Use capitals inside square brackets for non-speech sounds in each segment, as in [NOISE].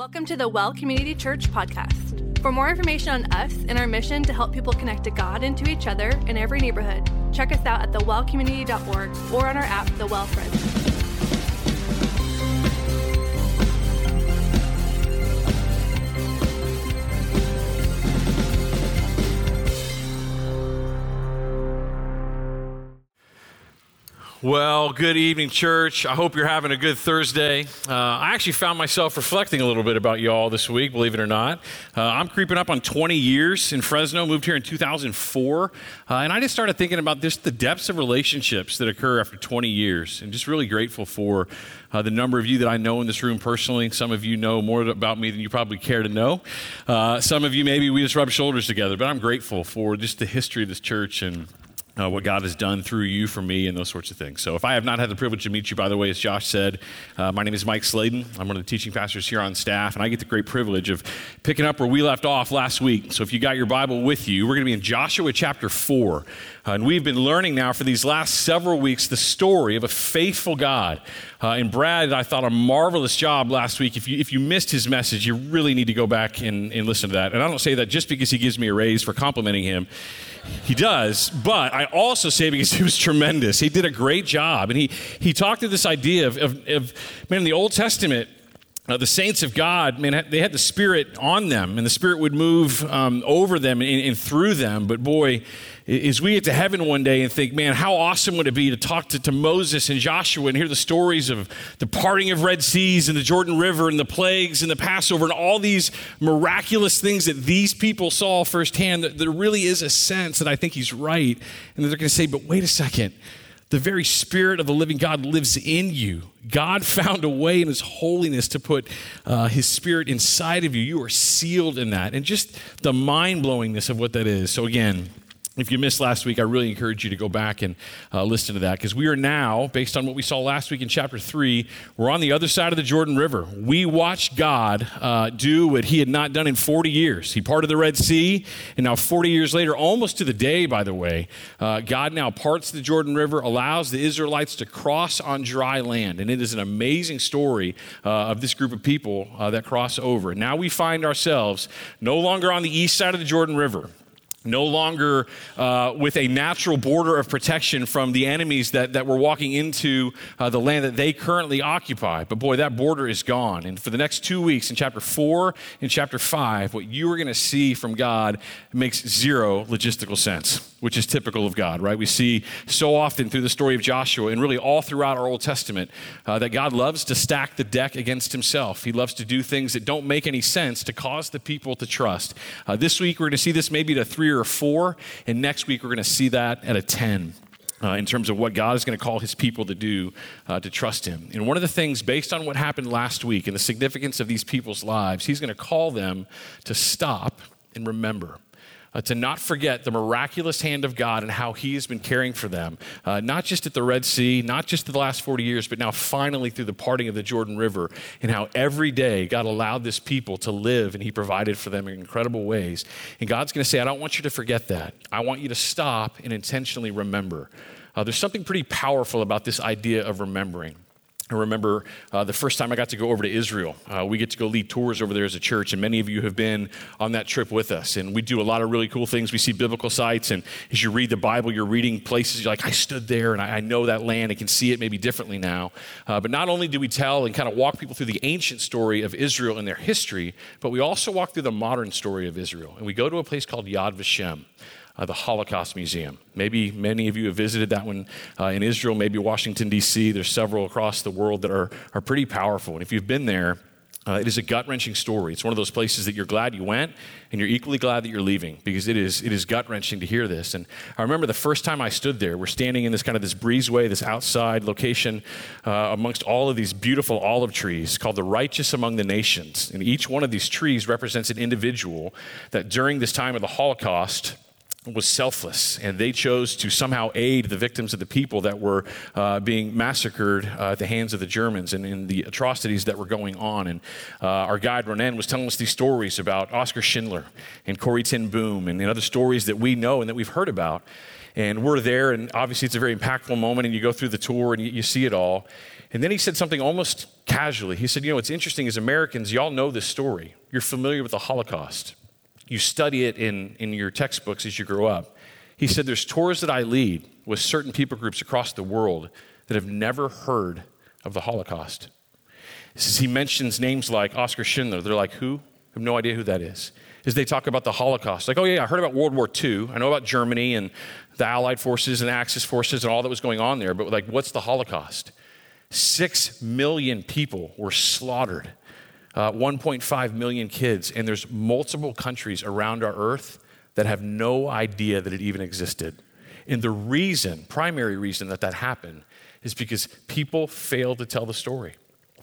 Welcome to the Well Community Church podcast. For more information on us and our mission to help people connect to God and to each other in every neighborhood, check us out at thewellcommunity.org or on our app, The Well Friends. Well, good evening, church. I hope you're having a good Thursday. Uh, I actually found myself reflecting a little bit about y'all this week, believe it or not. Uh, I'm creeping up on 20 years in Fresno, moved here in 2004, uh, and I just started thinking about just the depths of relationships that occur after 20 years, and just really grateful for uh, the number of you that I know in this room personally. Some of you know more about me than you probably care to know. Uh, some of you, maybe we just rub shoulders together, but I'm grateful for just the history of this church and uh, what God has done through you for me and those sorts of things. So, if I have not had the privilege to meet you, by the way, as Josh said, uh, my name is Mike Slayden. I'm one of the teaching pastors here on staff, and I get the great privilege of picking up where we left off last week. So, if you got your Bible with you, we're going to be in Joshua chapter 4. Uh, and we've been learning now for these last several weeks the story of a faithful God. Uh, and Brad, I thought, a marvelous job last week. If you, if you missed his message, you really need to go back and, and listen to that. And I don't say that just because he gives me a raise for complimenting him. He does, but I also say because he was tremendous. He did a great job. And he, he talked to this idea of, of, of man, in the Old Testament, uh, the saints of God, man, they had the Spirit on them, and the Spirit would move um, over them and, and, through them. But boy, as we get to heaven one day and think, man, how awesome would it be to talk to, to Moses and Joshua and hear the stories of the parting of Red Seas and the Jordan River and the plagues and the Passover and all these miraculous things that these people saw firsthand. There really is a sense that I think he's right. And they're going to say, but wait a second. The very Spirit of the living God lives in you. God found a way in His holiness to put uh, His Spirit inside of you. You are sealed in that. And just the mind blowingness of what that is. So, again, if you missed last week, I really encourage you to go back and uh, listen to that because we are now, based on what we saw last week in chapter 3, we're on the other side of the Jordan River. We watched God uh, do what he had not done in 40 years. He parted the Red Sea, and now 40 years later, almost to the day, by the way, uh, God now parts the Jordan River, allows the Israelites to cross on dry land. And it is an amazing story uh, of this group of people uh, that cross over. Now we find ourselves no longer on the east side of the Jordan River no longer uh, with a natural border of protection from the enemies that, that were walking into uh, the land that they currently occupy. But boy, that border is gone. And for the next two weeks, in chapter four and chapter five, what you are going to see from God makes zero logistical sense, which is typical of God, right? We see so often through the story of Joshua and really all throughout our Old Testament uh, that God loves to stack the deck against himself. He loves to do things that don't make any sense to cause the people to trust. Uh, this week, we're going to see this maybe to three three or four. And next week, we're going to see that at a 10. Uh, in terms of what God is going to call his people to do uh, to trust him. And one of the things, based on what happened last week and the significance of these people's lives, he's going to call them to stop and remember uh, to not forget the miraculous hand of God and how He has been caring for them, uh, not just at the Red Sea, not just the last 40 years, but now finally through the parting of the Jordan River, and how every day God allowed this people to live and He provided for them in incredible ways. And God's going to say, I don't want you to forget that. I want you to stop and intentionally remember. Uh, there's something pretty powerful about this idea of remembering. I remember uh, the first time I got to go over to Israel. Uh, we get to go lead tours over there as a church, and many of you have been on that trip with us. And we do a lot of really cool things. We see biblical sites, and as you read the Bible, you're reading places you're like, I stood there and I, I know that land. I can see it maybe differently now. Uh, but not only do we tell and kind of walk people through the ancient story of Israel and their history, but we also walk through the modern story of Israel. And we go to a place called Yad Vashem uh, the Holocaust Museum. Maybe many of you have visited that one uh, in Israel, maybe Washington, D.C. There's several across the world that are, are pretty powerful. And if you've been there, uh, it is a gut wrenching story. It's one of those places that you're glad you went and you're equally glad that you're leaving because it is, it is gut wrenching to hear this. And I remember the first time I stood there, we're standing in this kind of this breezeway, this outside location uh, amongst all of these beautiful olive trees called the righteous among the nations. And each one of these trees represents an individual that during this time of the Holocaust, was selfless, and they chose to somehow aid the victims of the people that were uh, being massacred uh, at the hands of the Germans and in the atrocities that were going on. And uh, our guide Ronan was telling us these stories about Oscar Schindler and Corrie ten Boom and, and other stories that we know and that we've heard about. And we're there, and obviously it's a very impactful moment, and you go through the tour and you, you see it all. And then he said something almost casually. He said, You know, what's interesting as Americans, y'all know this story. You're familiar with the Holocaust you study it in, in your textbooks as you grow up. He said, There's tours that I lead with certain people groups across the world that have never heard of the Holocaust. He mentions names like Oscar Schindler. They're like, Who? I have no idea who that is. As they talk about the Holocaust, like, oh, yeah, I heard about World War II. I know about Germany and the Allied forces and Axis forces and all that was going on there, but like, what's the Holocaust? Six million people were slaughtered uh, 1.5 million kids, and there's multiple countries around our earth that have no idea that it even existed. And the reason, primary reason that that happened, is because people failed to tell the story.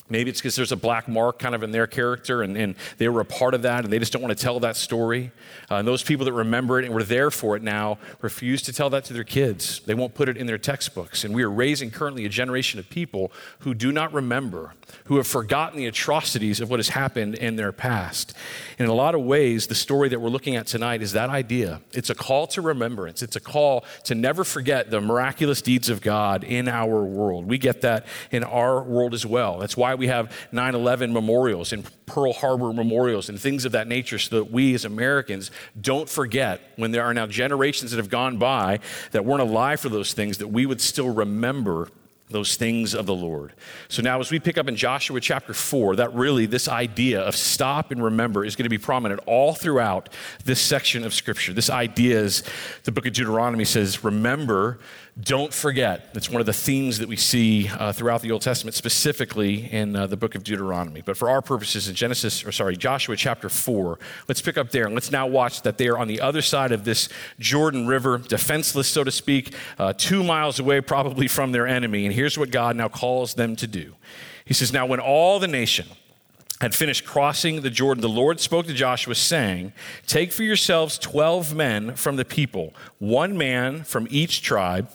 Maybe it's because there's a black mark kind of in their character and, and, they were a part of that and they just don't want to tell that story. Uh, and those people that remember it and were there for it now refuse to tell that to their kids. They won't put it in their textbooks. And we are raising currently a generation of people who do not remember, who have forgotten the atrocities of what has happened in their past. And in a lot of ways, the story that we're looking at tonight is that idea. It's a call to remembrance, it's a call to never forget the miraculous deeds of God in our world. We get that in our world as well. That's why we have 9 11 memorials and Pearl Harbor memorials and things of that nature so that we as Americans don't forget when there are now generations that have gone by that weren't alive for those things, that we would still remember those things of the Lord. So now, as we pick up in Joshua chapter 4, that really, this idea of stop and remember is going to be prominent all throughout this section of Scripture. This idea is the book of Deuteronomy says, Remember don't forget. It's one of the themes that we see uh, throughout the Old Testament, specifically in uh, the book of Deuteronomy. But for our purposes, in Genesis, or sorry, Joshua chapter 4, let's pick up there and let's now watch that they are on the other side of this Jordan River, defenseless, so to speak, uh, two miles away probably from their enemy. And here's what God now calls them to do He says, Now, when all the nation, had finished crossing the Jordan, the Lord spoke to Joshua, saying, Take for yourselves 12 men from the people, one man from each tribe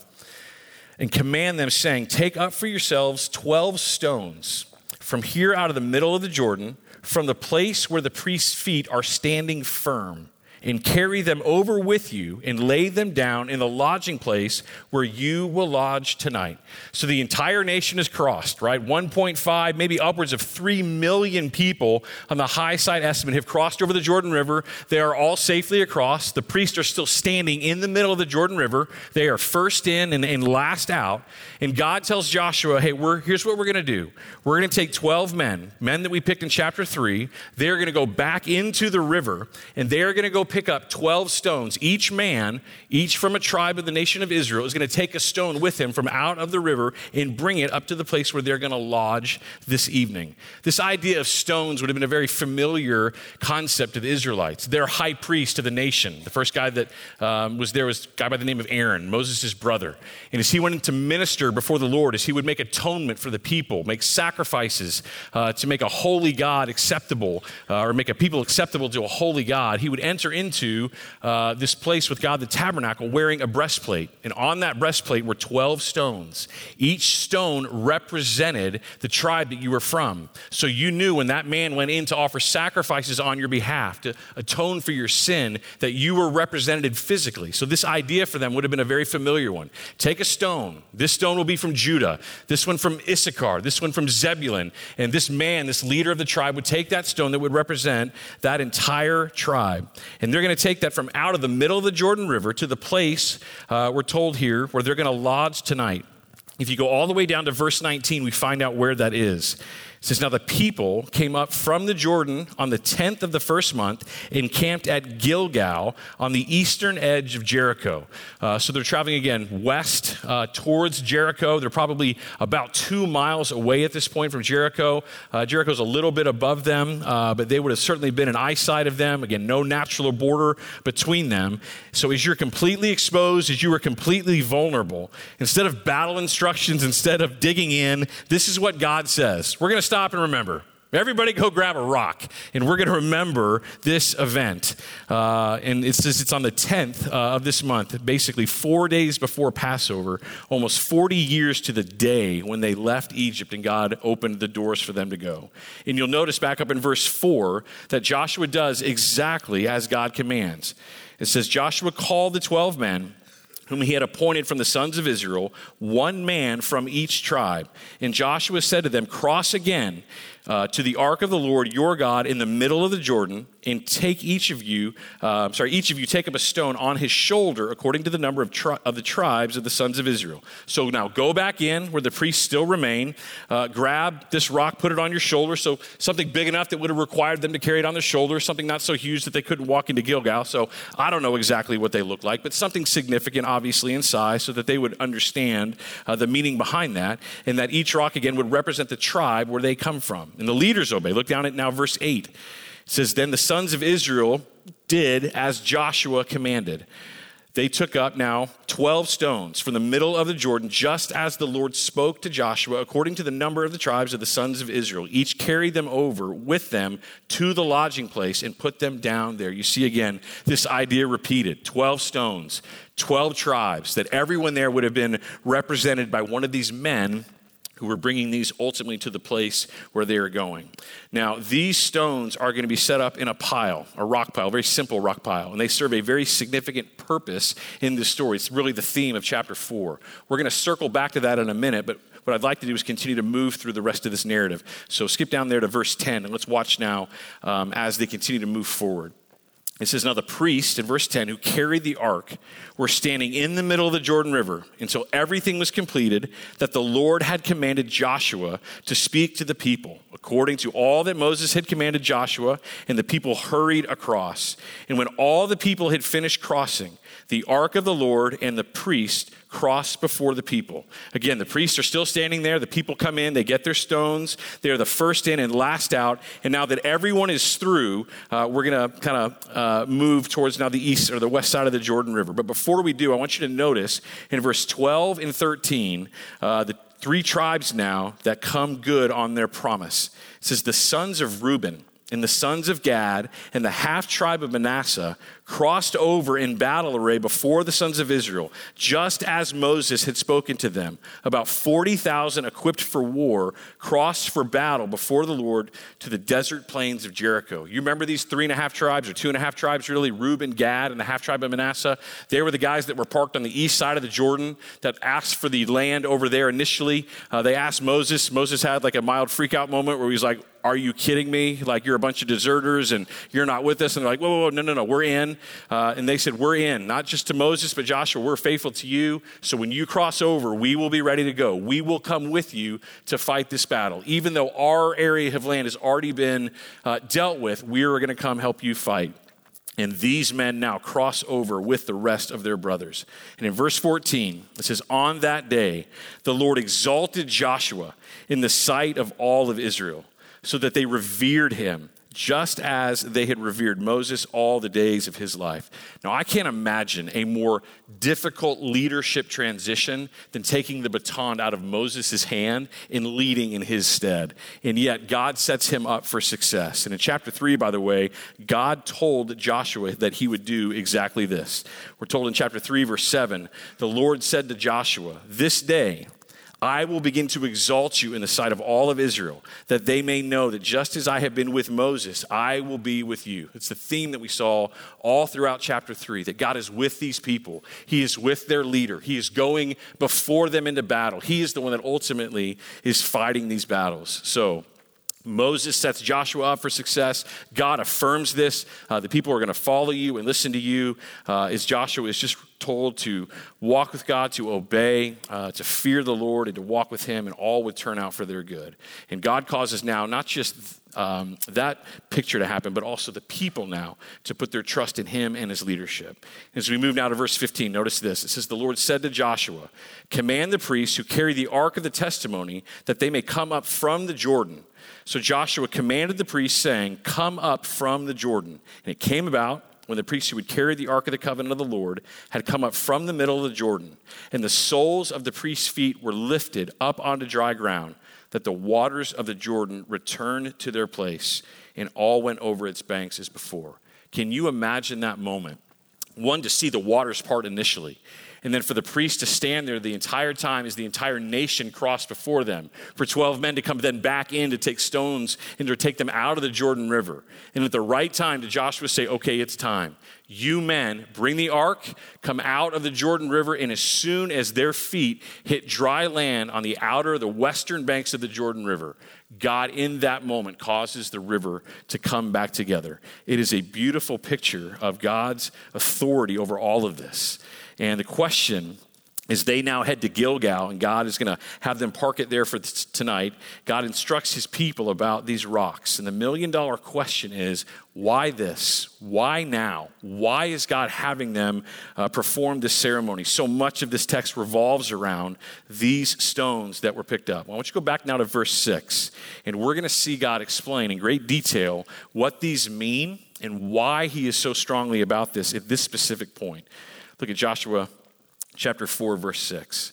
and command them, saying, Take up for yourselves 12 stones from here out of the middle of the Jordan, from the place where the priest's feet are standing firm and carry them over with you and lay them down in the lodging place where you will lodge tonight. So the entire nation is crossed, right? 1.5, maybe upwards of 3 million people on the high side estimate have crossed over the Jordan River. They are all safely across. The priests are still standing in the middle of the Jordan River. They are first in and, and last out. And God tells Joshua, hey, here's what we're going to do. We're going to take 12 men, men that we picked in chapter 3. They're going to go back into the river and they're going to go pick up 12 stones. Each man, each from a tribe of the nation of Israel, is going to take a stone with him from out of the river and bring it up to the place where they're going to lodge this evening. This idea of stones would have been a very familiar concept to the Israelites. Their high priest of the nation, the first guy that um, was there was a guy by the name of Aaron, Moses' brother. And as he went into minister before the Lord, as he would make atonement for the people, make sacrifices uh, to make a holy God acceptable, uh, or make a people acceptable to a holy God, he would enter into uh, this place with God, the tabernacle, wearing a breastplate. And on that breastplate were 12 stones. Each stone represented the tribe that you were from. So you knew when that man went in to offer sacrifices on your behalf, to atone for your sin, that you were represented physically. So this idea for them would have been a very familiar one. Take a stone. This stone will be from Judah, this one from Issachar, this one from Zebulun. And this man, this leader of the tribe, would take that stone that would represent that entire tribe. And and they're going to take that from out of the middle of the Jordan River to the place, uh, we're told here, where they're going to lodge tonight. If you go all the way down to verse 19, we find out where that is. Says, Now the people came up from the Jordan on the 10th of the first month and camped at Gilgal on the eastern edge of Jericho. Uh, so they're traveling again west uh, towards Jericho. They're probably about two miles away at this point from Jericho. Uh, Jericho's a little bit above them, uh, but they would have certainly been in eyesight of them. Again, no natural border between them. So as you're completely exposed, as you are completely vulnerable, instead of battle instructions, instead of digging in, this is what God says. We're going to stop and remember. Everybody go grab a rock, and we're going to remember this event. Uh, and it says it's on the 10th uh, of this month, basically four days before Passover, almost 40 years to the day when they left Egypt and God opened the doors for them to go. And you'll notice back up in verse 4 that Joshua does exactly as God commands. It says, Joshua called the 12 men whom he had appointed from the sons of Israel, one man from each tribe. And Joshua said to them, Cross again uh, to the ark of the Lord your God in the middle of the Jordan, and take each of you, uh, sorry, each of you take up a stone on his shoulder according to the number of, tri- of the tribes of the sons of Israel. So now go back in where the priests still remain, uh, grab this rock, put it on your shoulder. So something big enough that would have required them to carry it on their shoulder, something not so huge that they couldn't walk into Gilgal. So I don't know exactly what they look like, but something significant, obviously, in size, so that they would understand uh, the meaning behind that, and that each rock again would represent the tribe where they come from. And the leaders obey. Look down at now verse 8. It says, Then the sons of Israel did as Joshua commanded. They took up now 12 stones from the middle of the Jordan, just as the Lord spoke to Joshua, according to the number of the tribes of the sons of Israel. Each carried them over with them to the lodging place and put them down there. You see again this idea repeated 12 stones, 12 tribes, that everyone there would have been represented by one of these men who were bringing these ultimately to the place where they are going. Now, these stones are going to be set up in a pile, a rock pile, a very simple rock pile, and they serve a very significant purpose in this story. It's really the theme of chapter four. We're going to circle back to that in a minute, but what I'd like to do is continue to move through the rest of this narrative. So skip down there to verse 10, and let's watch now um, as they continue to move forward. It says, Now the priests, in verse 10, who carried the ark, were standing in the middle of the Jordan River until everything was completed that the Lord had commanded Joshua to speak to the people, according to all that Moses had commanded Joshua, and the people hurried across. And when all the people had finished crossing, the ark of the Lord and the priest cross before the people. Again, the priests are still standing there. The people come in, they get their stones. They're the first in and last out. And now that everyone is through, uh, we're going to kind of uh, move towards now the east or the west side of the Jordan River. But before we do, I want you to notice in verse 12 and 13, uh, the three tribes now that come good on their promise. It says, The sons of Reuben and the sons of Gad and the half tribe of Manasseh crossed over in battle array before the sons of Israel, just as Moses had spoken to them. About 40,000 equipped for war crossed for battle before the Lord to the desert plains of Jericho. You remember these three and a half tribes, or two and a half tribes, really? Reuben, Gad, and the half tribe of Manasseh. They were the guys that were parked on the east side of the Jordan that asked for the land over there initially. Uh, they asked Moses. Moses had like a mild freak out moment where he was like, are you kidding me? Like, you're a bunch of deserters and you're not with us. And they're like, whoa, whoa, whoa, no, no, no, we're in. Uh, and they said, We're in, not just to Moses, but Joshua, we're faithful to you. So when you cross over, we will be ready to go. We will come with you to fight this battle. Even though our area of land has already been uh, dealt with, we are going to come help you fight. And these men now cross over with the rest of their brothers. And in verse 14, it says, On that day, the Lord exalted Joshua in the sight of all of Israel, so that they revered him just as they had revered Moses all the days of his life. Now, I can't imagine a more difficult leadership transition than taking the baton out of Moses' hand and leading in his stead. And yet, God sets him up for success. And in chapter 3, by the way, God told Joshua that he would do exactly this. We're told in chapter 3, verse 7 the Lord said to Joshua, This day, I will begin to exalt you in the sight of all of Israel, that they may know that just as I have been with Moses, I will be with you. It's the theme that we saw all throughout chapter 3 that God is with these people. He is with their leader. He is going before them into battle. He is the one that ultimately is fighting these battles. So, Moses sets Joshua up for success. God affirms this. Uh, the people are going to follow you and listen to you. Uh, as Joshua is just told to walk with God, to obey, uh, to fear the Lord, and to walk with Him, and all would turn out for their good. And God causes now not just um, that picture to happen, but also the people now to put their trust in Him and His leadership. As we move now to verse 15, notice this. It says, The Lord said to Joshua, Command the priests who carry the ark of the testimony that they may come up from the Jordan. So Joshua commanded the priests, saying, Come up from the Jordan. And it came about when the priests who would carry the ark of the covenant of the Lord had come up from the middle of the Jordan, and the soles of the priests' feet were lifted up onto dry ground. that the waters of the Jordan returned to their place and all went over its banks as before. Can you imagine that moment? One, to see the waters part initially, and then for the priest to stand there the entire time as the entire nation crossed before them. For 12 men to come then back in to take stones and to take them out of the Jordan River. And at the right time, to Joshua say, okay, it's time. You men, bring the ark, come out of the Jordan River, and as soon as their feet hit dry land on the outer, the western banks of the Jordan River, God in that moment causes the river to come back together. It is a beautiful picture of God's authority over all of this. And the question is they now head to Gilgal, and God is going to have them park it there for tonight. God instructs his people about these rocks. And the million dollar question is why this? Why now? Why is God having them uh, perform this ceremony? So much of this text revolves around these stones that were picked up. I want you to go back now to verse 6, and we're going to see God explain in great detail what these mean and why he is so strongly about this at this specific point. Look at Joshua chapter 4, verse 6.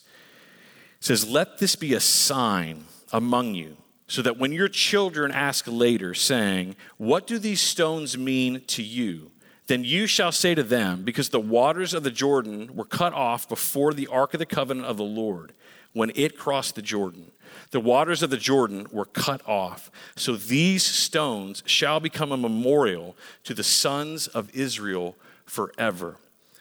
It says, Let this be a sign among you, so that when your children ask later, saying, What do these stones mean to you? Then you shall say to them, Because the waters of the Jordan were cut off before the ark of the covenant of the Lord, when it crossed the Jordan. The waters of the Jordan were cut off. So these stones shall become a memorial to the sons of Israel forever.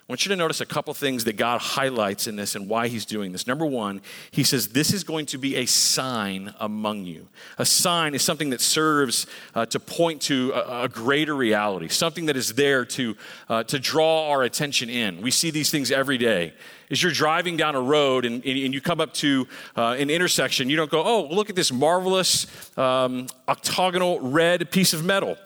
I want you to notice a couple things that God highlights in this and why He's doing this. Number one, He says, This is going to be a sign among you. A sign is something that serves uh, to point to a, a, greater reality, something that is there to, uh, to draw our attention in. We see these things every day. As you're driving down a road and, and you come up to uh, an intersection, you don't go, Oh, look at this marvelous um, octagonal red piece of metal.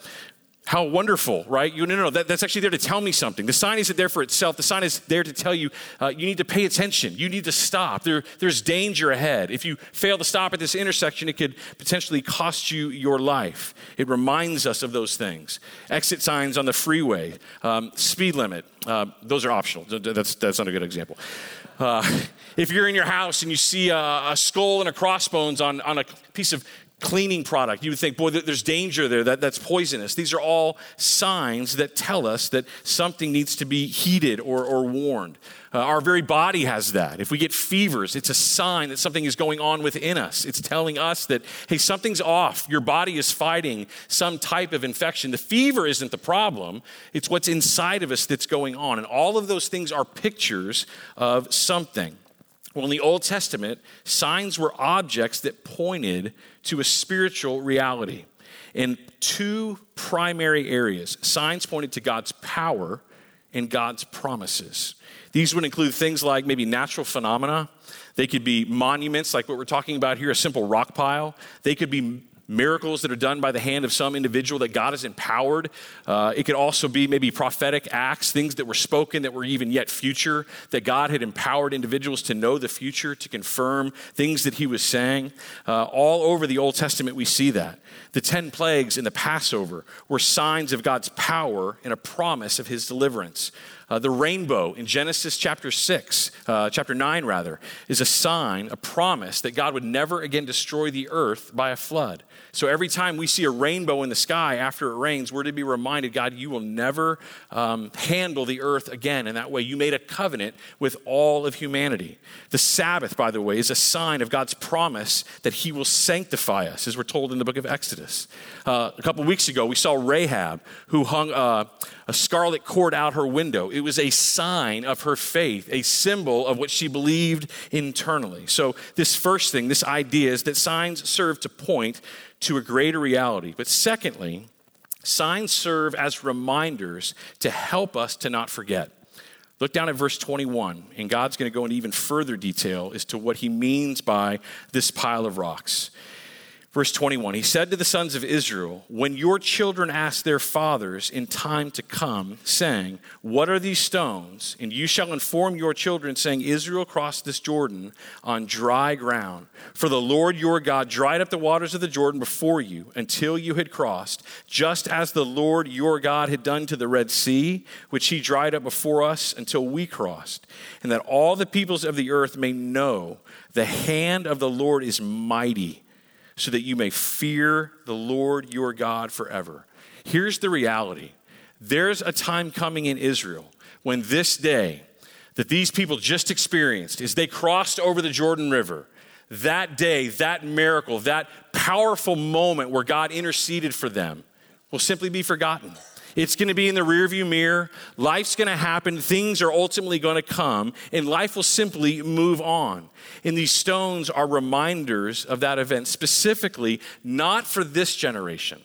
How wonderful, right? You no, no, no. That, that's actually there to tell me something. The sign isn't there for itself. The sign is there to tell you uh, you need to pay attention. You need to stop. There, there's danger ahead. If you fail to stop at this intersection, it could potentially cost you your life. It reminds us of those things. Exit signs on the freeway, um, speed limit. Uh, those are optional. That's that's not a good example. Uh, [LAUGHS] if you're in your house and you see a, a skull and a crossbones on, on a piece of cleaning product. You would think, boy, there's danger there, that, that's poisonous. These are all signs that tell us that something needs to be heated or, or warned. Uh, our very body has that. If we get fevers, it's a sign that something is going on within us. It's telling us that, hey, something's off. Your body is fighting some type of infection. The fever isn't the problem, it's what's inside of us that's going on. And all of those things are pictures of something. Well, in the Old Testament, signs were objects that pointed to a spiritual reality. In two primary areas, signs pointed to God's power and God's promises. These would include things like maybe natural phenomena. They could be monuments, like what we're talking about here, a simple rock pile. They could be miracles that are done by the hand of some individual that God has empowered. Uh, it could also be maybe prophetic acts, things that were spoken that were even yet future, that God had empowered individuals to know the future, to confirm things that He was saying. Uh, all over the Old Testament, we see that. The 10 plagues in the Passover were signs of God's power and a promise of His deliverance. Uh, the rainbow in Genesis chapter 6, uh, chapter 9 rather, is a sign, a promise that God would never again destroy the earth by a flood. So every time we see a rainbow in the sky after it rains, we're to be reminded, God, you will never um, handle the earth again. And that way, you made a covenant with all of humanity. The Sabbath, by the way, is a sign of God's promise that He will sanctify us, as we're told in the book of Exodus. Uh, a couple weeks ago, we saw Rahab, who hung uh, a scarlet cord out her window. It was a sign of her faith, a symbol of what she believed internally. So, this first thing, this idea is that signs serve to point to a greater reality. But secondly, signs serve as reminders to help us to not forget. Look down at verse 21, and God's going to go into even further detail as to what he means by this pile of rocks. Verse 21 He said to the sons of Israel, When your children ask their fathers in time to come, saying, What are these stones? And you shall inform your children, saying, Israel crossed this Jordan on dry ground. For the Lord your God dried up the waters of the Jordan before you until you had crossed, just as the Lord your God had done to the Red Sea, which he dried up before us until we crossed. And that all the peoples of the earth may know the hand of the Lord is mighty so that you may fear the Lord your God forever. Here's the reality there's a time coming in Israel when this day that these people just experienced, as they crossed over the Jordan River, that day, that miracle, that powerful moment where God interceded for them will simply be forgotten. It's going to be in the rearview mirror. Life's going to happen. Things are ultimately going to come, and life will simply move on. And these stones are reminders of that event, specifically not for this generation,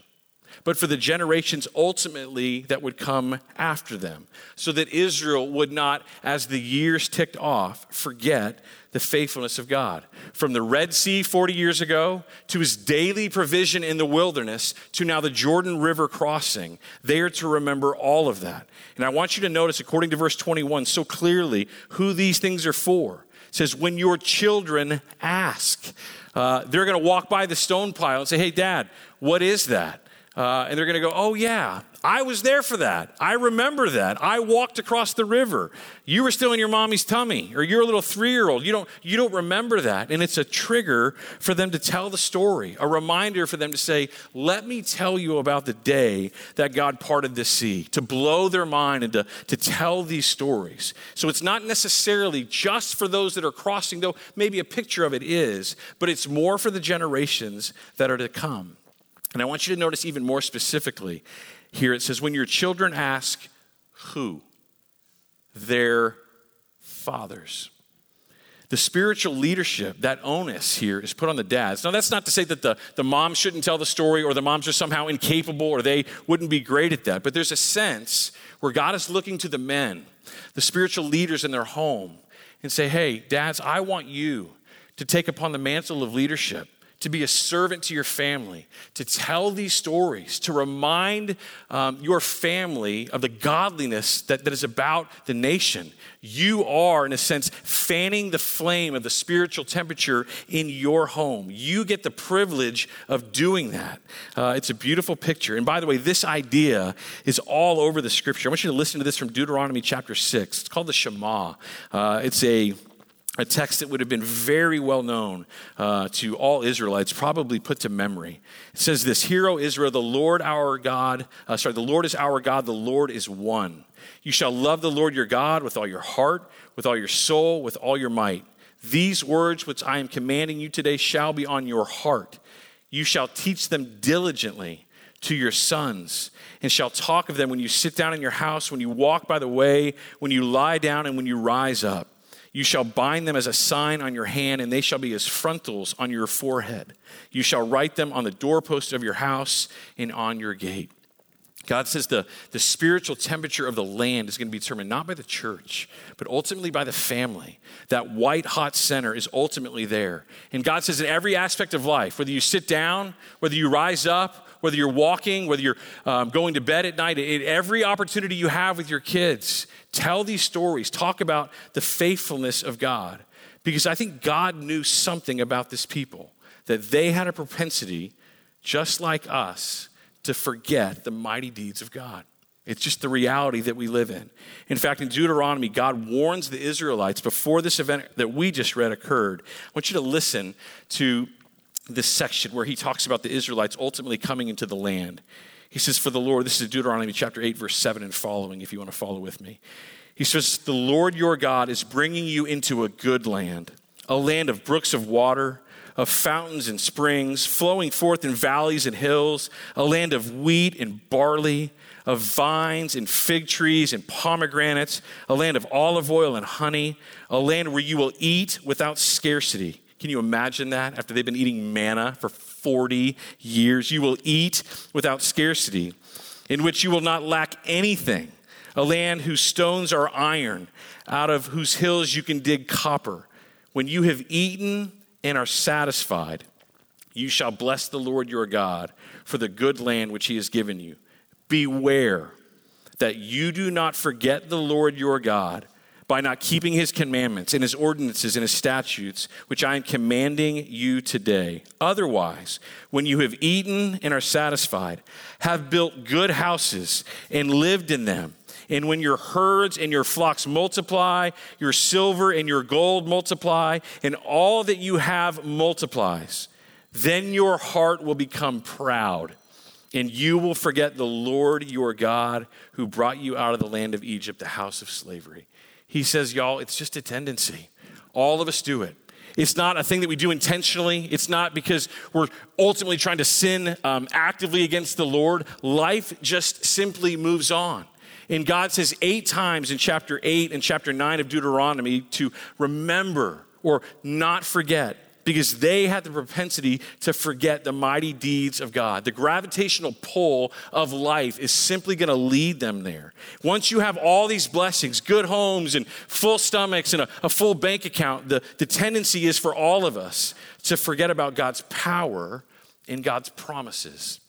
but for the generations ultimately that would come after them, so that Israel would not, as the years ticked off, forget the faithfulness of God. From the Red Sea 40 years ago to his daily provision in the wilderness to now the Jordan River crossing, they are to remember all of that. And I want you to notice, according to verse 21, so clearly who these things are for. It says, When your children ask, uh, they're going to walk by the stone pile and say, Hey, dad, what is that? Uh, and they're going to go, Oh, yeah, I was there for that. I remember that. I walked across the river. You were still in your mommy's tummy, or you're a little three year old. You don't, you don't remember that. And it's a trigger for them to tell the story, a reminder for them to say, Let me tell you about the day that God parted the sea, to blow their mind and to, to tell these stories. So it's not necessarily just for those that are crossing, though maybe a picture of it is, but it's more for the generations that are to come. And I want you to notice even more specifically here it says, when your children ask who, their fathers. The spiritual leadership, that onus here is put on the dads. Now, that's not to say that the, the moms shouldn't tell the story or the moms are somehow incapable or they wouldn't be great at that. But there's a sense where God is looking to the men, the spiritual leaders in their home, and say, hey, dads, I want you to take upon the mantle of leadership to be a servant to your family, to tell these stories, to remind um, your family of the godliness that, that is about the nation. You are, in a sense, fanning the flame of the spiritual temperature in your home. You get the privilege of doing that. Uh, it's a beautiful picture. And by the way, this idea is all over the scripture. I want you to listen to this from Deuteronomy chapter 6. It's called the Shema. Uh, it's a a text that would have been very well known uh, to all Israelites, probably put to memory. It says this Hear, O Israel, the Lord our God, uh, sorry, the Lord is our God, the Lord is one. You shall love the Lord your God with all your heart, with all your soul, with all your might. These words which I am commanding you today shall be on your heart. You shall teach them diligently to your sons, and shall talk of them when you sit down in your house, when you walk by the way, when you lie down, and when you rise up. You shall bind them as a sign on your hand, and they shall be as frontals on your forehead. You shall write them on the doorpost of your house and on your gate. God says the, the spiritual temperature of the land is going to be determined not by the church, but ultimately by the family. That white hot center is ultimately there. And God says in every aspect of life, whether you sit down, whether you rise up, whether you're walking, whether you're um, going to bed at night, every opportunity you have with your kids, Tell these stories, talk about the faithfulness of God. Because I think God knew something about this people, that they had a propensity, just like us, to forget the mighty deeds of God. It's just the reality that we live in. In fact, in Deuteronomy, God warns the Israelites before this event that we just read occurred. I want you to listen to this section where he talks about the Israelites ultimately coming into the land. He says, For the Lord, this is Deuteronomy chapter 8, verse 7 and following, if you want to follow with me. He says, The Lord your God is bringing you into a good land, a land of brooks of water, of fountains and springs, flowing forth in valleys and hills, a land of wheat and barley, of vines and fig trees and pomegranates, a land of olive oil and honey, a land where you will eat without scarcity. Can you imagine that after they've been eating manna for 40 years. You will eat without scarcity, in which you will not lack anything. A land whose stones are iron, out of whose hills you can dig copper. When you have eaten and are satisfied, you shall bless the Lord your God for the good land which he has given you. Beware that you do not forget the Lord your God by not keeping his commandments and his ordinances and his statutes, which I am commanding you today. Otherwise, when you have eaten and are satisfied, have built good houses and lived in them, and when your herds and your flocks multiply, your silver and your gold multiply, and all that you have multiplies, Then your heart will become proud, and you will forget the Lord your God who brought you out of the land of Egypt, the house of slavery. He says, y'all, it's just a tendency. All of us do it. It's not a thing that we do intentionally. It's not because we're ultimately trying to sin um, actively against the Lord. Life just simply moves on. And God says eight times in chapter 8 and chapter 9 of Deuteronomy to remember or not forget because they had the propensity to forget the mighty deeds of God. The gravitational pull of life is simply going to lead them there. Once you have all these blessings, good homes and full stomachs and a, a full bank account, the, the tendency is for all of us to forget about God's power and God's promises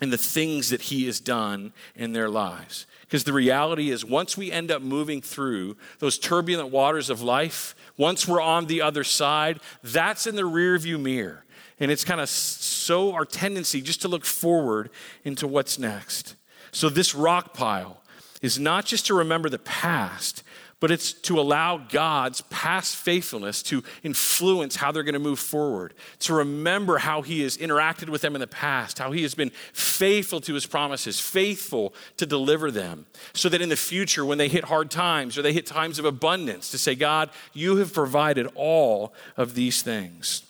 and the things that He has done in their lives. Because the reality is, once we end up moving through those turbulent waters of life, once we're on the other side, that's in the rearview mirror. And it's kind of so our tendency just to look forward into what's next. So, this rock pile is not just to remember the past, but it's to allow God's past faithfulness to influence how they're going to move forward, to remember how He has interacted with them in the past, how He has been faithful to His promises, faithful to deliver them, so that in the future, when they hit hard times or they hit times of abundance, to say, God, you have provided all of these things.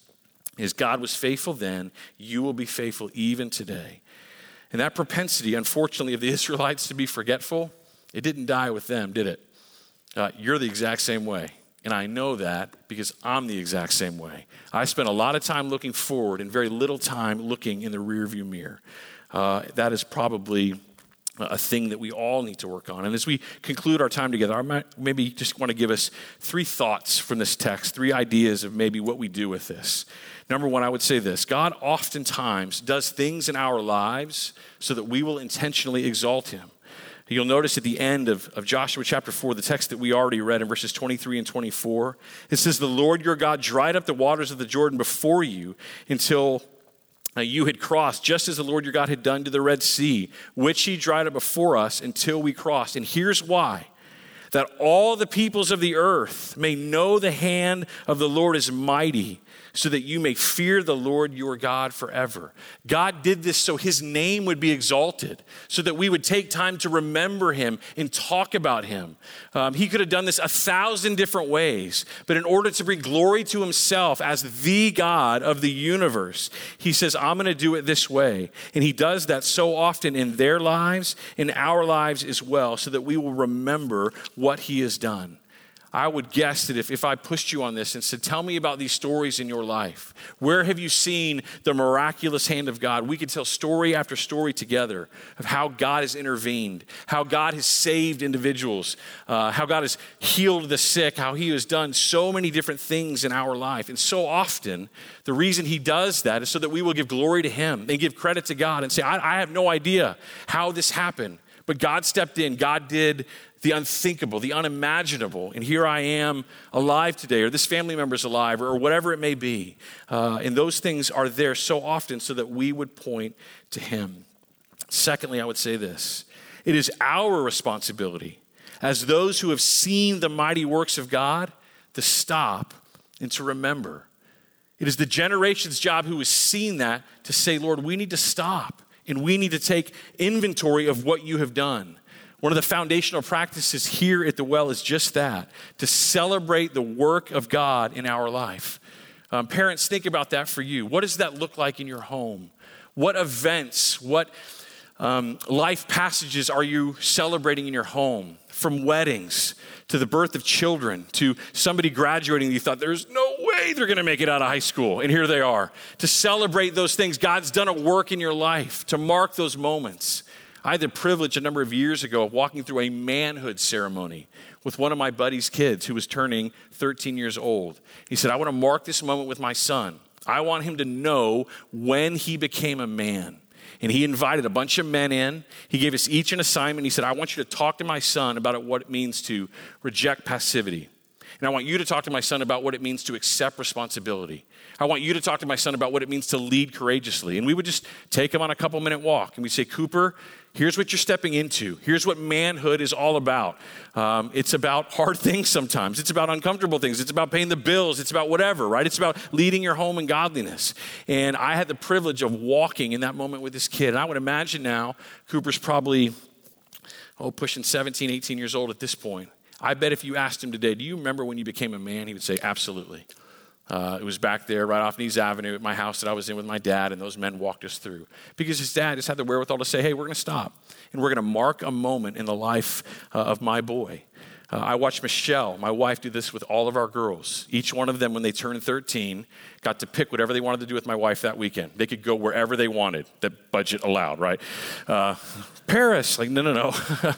As God was faithful then, you will be faithful even today. And that propensity, unfortunately, of the [LAUGHS] Israelites to be forgetful, it didn't die with them, did it? Uh, you're the exact same way. And I know that because I'm the exact same way. I spend a lot of time looking forward and very little time looking in the rearview mirror. Uh, that is probably a thing that we all need to work on. And as we conclude our time together, I might maybe just want to give us three thoughts from this text, three ideas of maybe what we do with this. Number one, I would say this God oftentimes does things in our lives so that we will intentionally exalt Him. You'll notice at the end of, of Joshua chapter 4, the text that we already read in verses 23 and 24, it says, The Lord your God dried up the waters of the Jordan before you until uh, you had crossed, just as the Lord your God had done to the Red Sea, which he dried up before us until we crossed. And here's why that all the peoples of the earth may know the hand of the Lord is mighty so that you may fear the Lord your God forever. God did this so his name would be exalted, so that we would take time to remember him and talk about him. Um, he could have done this a thousand different ways, but in order to bring glory to himself as the God of the universe, he says, I'm going to do it this way. And he does that so often in their lives, in our lives as well, so that we will remember what he has done. I would guess that if, if I pushed you on this and said, Tell me about these stories in your life, where have you seen the miraculous hand of God? We could tell story after story together of how God has intervened, how God has saved individuals, uh, how God has healed the sick, how He has done so many different things in our life. And so often, the reason He does that is so that we will give glory to Him and give credit to God and say, I, I have no idea how this happened. But God stepped in. God did the unthinkable, the unimaginable. And here I am alive today, or this family member is alive, or whatever it may be. Uh, and those things are there so often so that we would point to Him. Secondly, I would say this it is our responsibility as those who have seen the mighty works of God to stop and to remember. It is the generation's job who has seen that to say, Lord, we need to stop and we need to take inventory of what you have done. One of the foundational practices here at the well is just that to celebrate the work of God in our life. Um, parents, think about that for you. What does that look like in your home? What events, what um, life passages are you celebrating in your home? From weddings to the birth of children to somebody graduating, you thought there's no way they're going to make it out of high school, and here they are. To celebrate those things, God's done a work in your life to mark those moments. I had the privilege a number of years ago of walking through a manhood ceremony with one of my buddy's kids who was turning 13 years old. He said, I want to mark this moment with my son. I want him to know when he became a man. And he invited a bunch of men in. He gave us each an assignment. He said, I want you to talk to my son about what it means to reject passivity. And I want you to talk to my son about what it means to accept responsibility. I want you to talk to my son about what it means to lead courageously. And we would just take him on a couple minute walk and we'd say, Cooper, Here's what you're stepping into. Here's what manhood is all about. Um, it's about hard [LAUGHS] things sometimes. It's about uncomfortable things. It's about paying the bills. It's about whatever, right? It's about leading your home in godliness. And I had the privilege of walking in that moment with this kid. And I would imagine now Cooper's probably, oh, pushing 17, 18 years old at this point. I bet if you asked him today, do you remember when you became a man? He would say, absolutely. Uh, it was back there right off Nees Avenue at my house that I was in with my dad, and those men walked us through. Because his dad just had the wherewithal to say, hey, we're going to stop, and we're going to mark a moment in the life uh, of my boy. Uh, I watched Michelle, my wife, do this with all of our girls. Each one of them, when they turned 13, got to pick whatever they wanted to do with my wife that weekend. They could go wherever they wanted, that budget allowed, right? Uh, Paris, like, no, no, no. [LAUGHS]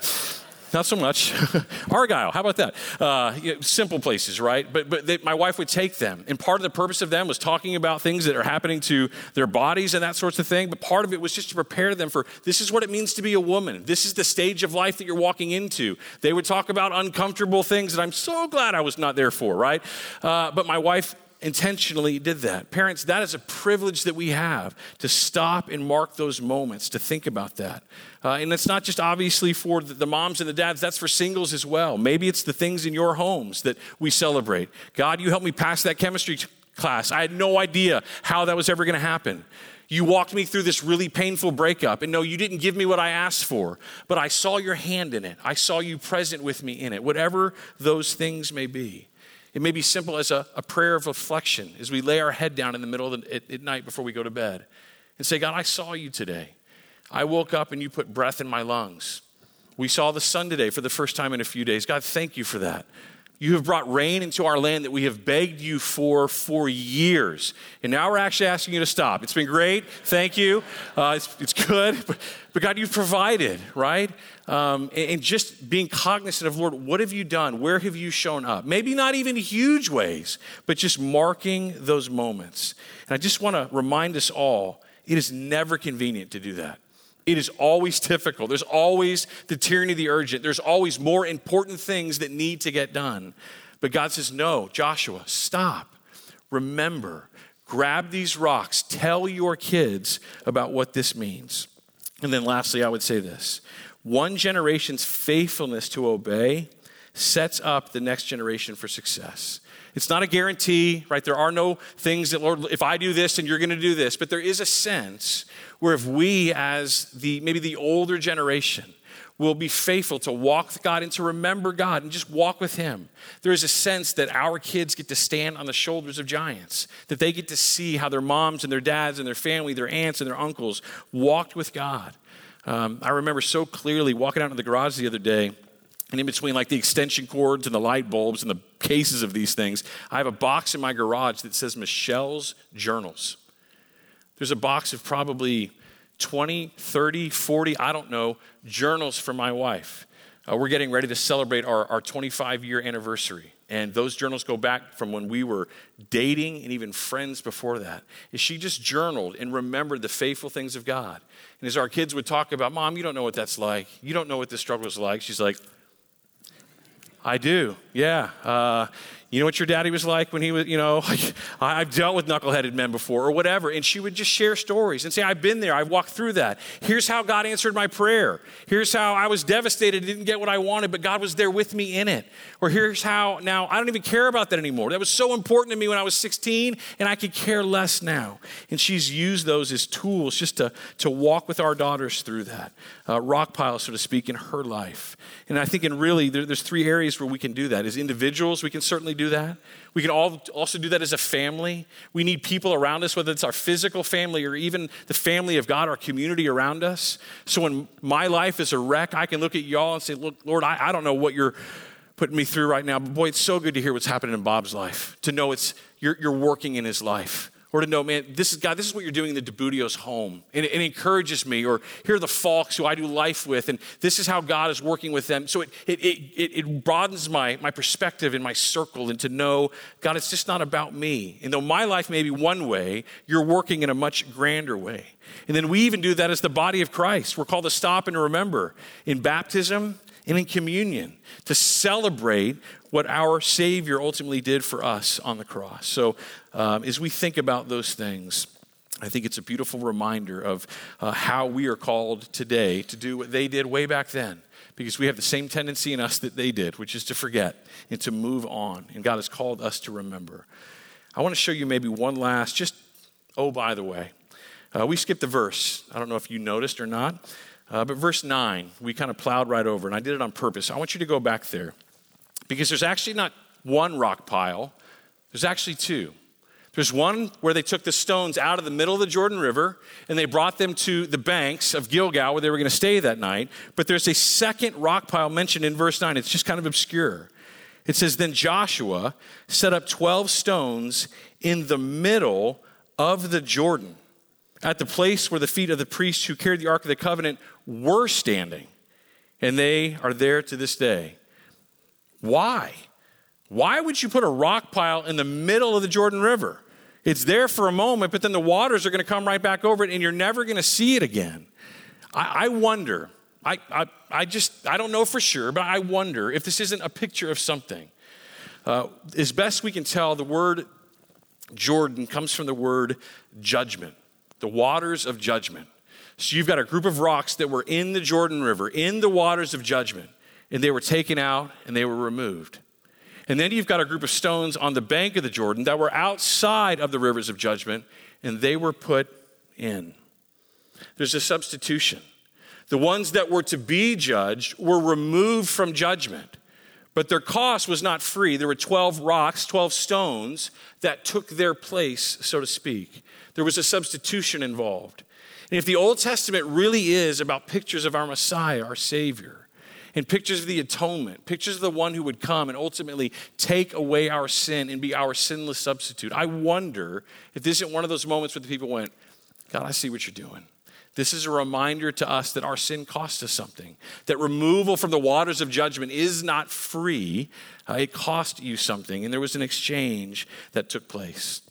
not so much. [LAUGHS] Argyle, how about that? Uh, simple places, right? But, but they, my wife would take them. And part of the purpose of them was talking about things that are happening to their bodies and that sorts of thing. But part of it was just to prepare them for this is what it means to be a woman. This is the stage of life that you're walking into. They would talk about uncomfortable things that I'm so glad I was not there for, right? Uh, but my wife intentionally did that. Parents, that is a privilege that we have to stop and mark those moments, to think about that. Uh, and it's not just obviously for the moms and the dads, that's for singles as well. Maybe it's the things in your homes that we celebrate. God, you helped me pass that chemistry class. I had no idea how that was ever going to happen. You walked me through this really painful breakup, and no, you didn't give me what I asked for, but I saw your hand in it. I saw you present with me in it, whatever those things may be. It may be simple as a, a prayer of reflection as we lay our head down in the middle of the, at, at night before we go to bed and say, God, I saw you today. I woke up and you put breath in my lungs. We saw the sun today for the first time in a few days. God, thank you for that. You have brought rain into our land that we have begged you for for years. And now we're actually asking you to stop. It's been great. Thank you. Uh, it's, it's good. [LAUGHS] But, but, God, you've provided, right? Um, and, and just being cognizant of, Lord, what have you done? Where have you shown up? Maybe not even huge ways, but just marking those moments. And I just want to remind us all it is never convenient to do that. It is always difficult. There's always the tyranny of the urgent. There's always more important things that need to get done. But God says, No, Joshua, stop. Remember, grab these rocks. Tell your kids about what this means. And then lastly, I would say this one generation's faithfulness to obey sets up the next generation for success. It's not a guarantee, right? There are no things that, Lord, if I do this, and you're going to do this. But there is a sense where if we, as the maybe the older generation, will be faithful to walk with God and to remember God and just walk with Him. There is a sense that our kids get to stand on the shoulders of giants, that they get to see how their moms and their dads and their family, their aunts and their uncles walked with God. Um, I remember so clearly walking out in the garage the other day, and in between like the extension cords and the light bulbs and the cases of these things, I have a box in my garage that says Michelle's Journals. There's a box of probably 20, 30, 40, I don't know, journals for my wife. Uh, we're getting ready to celebrate our, our 25 year anniversary. And those journals go back from when we were dating and even friends before that. Is she just journaled and remembered the faithful things of God? And as our kids would talk about, Mom, you don't know what that's like. You don't know what this struggle is like. She's like, I do, yeah. Uh, you know what your daddy was like when he was, you know, [LAUGHS] I've dealt with knuckleheaded men before or whatever. And she would just share stories and say, I've been there, I've walked through that. Here's how God answered my prayer. Here's how I was devastated, didn't get what I wanted, but God was there with me in it. Or here's how now I don't even care about that anymore. That was so important to me when I was 16, and I could care less now. And she's used those as tools just to, to walk with our daughters through that. Uh, rock pile, so to speak, in her life. And I think in really, there, there's three areas where we can do that. As individuals, we can certainly do that. We can all also do that as a family. We need people around us, whether it's our physical family or even the family of God, our community around us. So when my life is a wreck, I can look at y'all and say, Look, Lord, I, I don't know what you're putting me through right now, but boy, it's so good to hear what's happening in Bob's life, to know it's you're, you're working in his life or to know, man, this is God, this is what you're doing in the DeBudio's home. And it, it, encourages me, or here are the folks who I do life with, and this is how God is working with them. So it, it, it, it broadens my, my perspective and my circle and to know, God, it's just not about me. And though my life may be one way, you're working in a much grander way. And then we even do that as the body of Christ. We're called to stop and remember in baptism and in communion to celebrate what our Savior ultimately did for us on the cross. So, um, as we think about those things, I think it's a beautiful reminder of uh, how we are called today to do what they did way back then, because we have the same tendency in us that they did, which is to forget and to move on. And God has called us to remember. I want to show you maybe one last, just, oh, by the way, uh, we skipped the verse. I don't know if you noticed or not, uh, but verse 9, we kind of plowed right over, and I did it on purpose. I want you to go back there because there's actually not one rock pile, there's actually two. There's one where they took the stones out of the middle of the Jordan River and they brought them to the banks of Gilgal where they were going to stay that night. But there's a second rock pile mentioned in verse 9. It's just kind of obscure. It says, Then Joshua set up 12 stones in the middle of the Jordan at the place where the feet of the priests who carried the Ark of the Covenant were standing. And they are there to this day. Why? Why would you put a rock pile in the middle of the Jordan River? It's there for a moment, but then the waters are going to come right back over it and you're never going to see it again. I, I wonder, I, I, I, just, I don't know for sure, but I wonder if this isn't a picture of something. Uh, as best we can tell, the word Jordan comes from the word judgment, the waters of judgment. So you've got a group of rocks that were in the Jordan River, in the waters of judgment, and they were taken out and they were removed. And then you've got a group of stones on the bank of the Jordan that were outside of the rivers of judgment, and they were put in. There's a substitution. The ones that were to be judged were removed from judgment, but their cost was not free. There were 12 rocks, 12 stones that took their place, so to speak. There was a substitution involved. And if the Old Testament really is about pictures of our Messiah, our Savior, and pictures of the atonement, pictures of the one who would come and ultimately take away our sin and be our sinless substitute. I wonder if this isn't one of those moments where the people went, God, I see what you're doing. This is a reminder to us that our sin costs us something, that removal from the waters of judgment is not free. Uh, it cost you something, and there was an exchange that took place.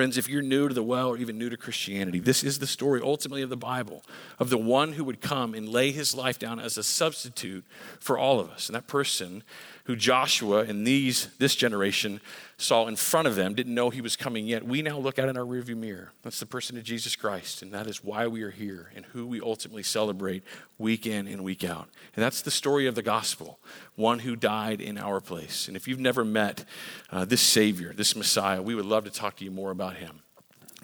Friends, if you're new to the well or even new to Christianity, this is the story ultimately of the Bible of the one who would come and lay his life down as a substitute for all of us. And that person who Joshua and these this generation saw in front of them didn't know he was coming yet. We now look at in our rearview mirror. That's the person of Jesus Christ, and that is why we are here and who we ultimately celebrate week in and week out. And that's the story of the gospel, one who died in our place. And if you've never met uh, this Savior, this Messiah, we would love to talk to you more about him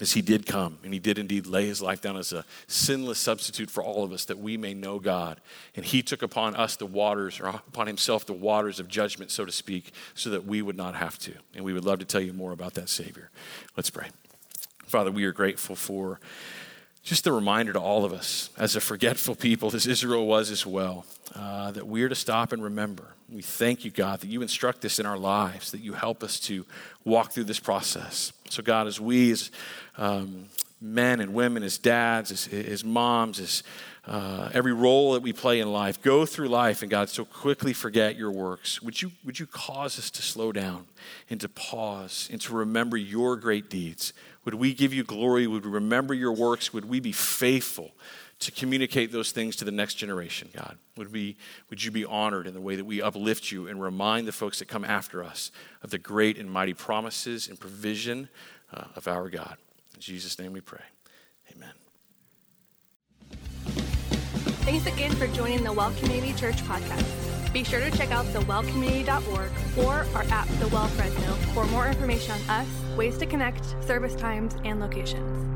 as he did come and he did indeed lay his life down as a sinless substitute for all of us that we may know God. And he took upon us the waters, or upon himself the waters of judgment, so to speak, so that we would not have to. And we would love to tell you more about that Savior. Let's pray. Father, we are grateful for just the reminder to all of us, as a forgetful people, as Israel was as well, uh, that we're to stop and remember. We thank you, God, that you instruct us in our lives, that you help us to walk through this process. So, God, as we, as um, men and women, as dads, as, as moms, as uh, every role that we play in life, go through life and God so quickly forget your works. Would you, would you cause us to slow down and to pause and to remember your great deeds? Would we give you glory? Would we remember your works? Would we be faithful to communicate those things to the next generation, God? Would, we, would you be honored in the way that we uplift you and remind the folks that come after us of the great and mighty promises and provision uh, of our God? In Jesus' name we pray. Amen. Thanks again for joining the Well Community Church podcast. Be sure to check out thewellcommunity.org or our app, The Well Fresno, for more information on us, ways to connect, service times, and locations.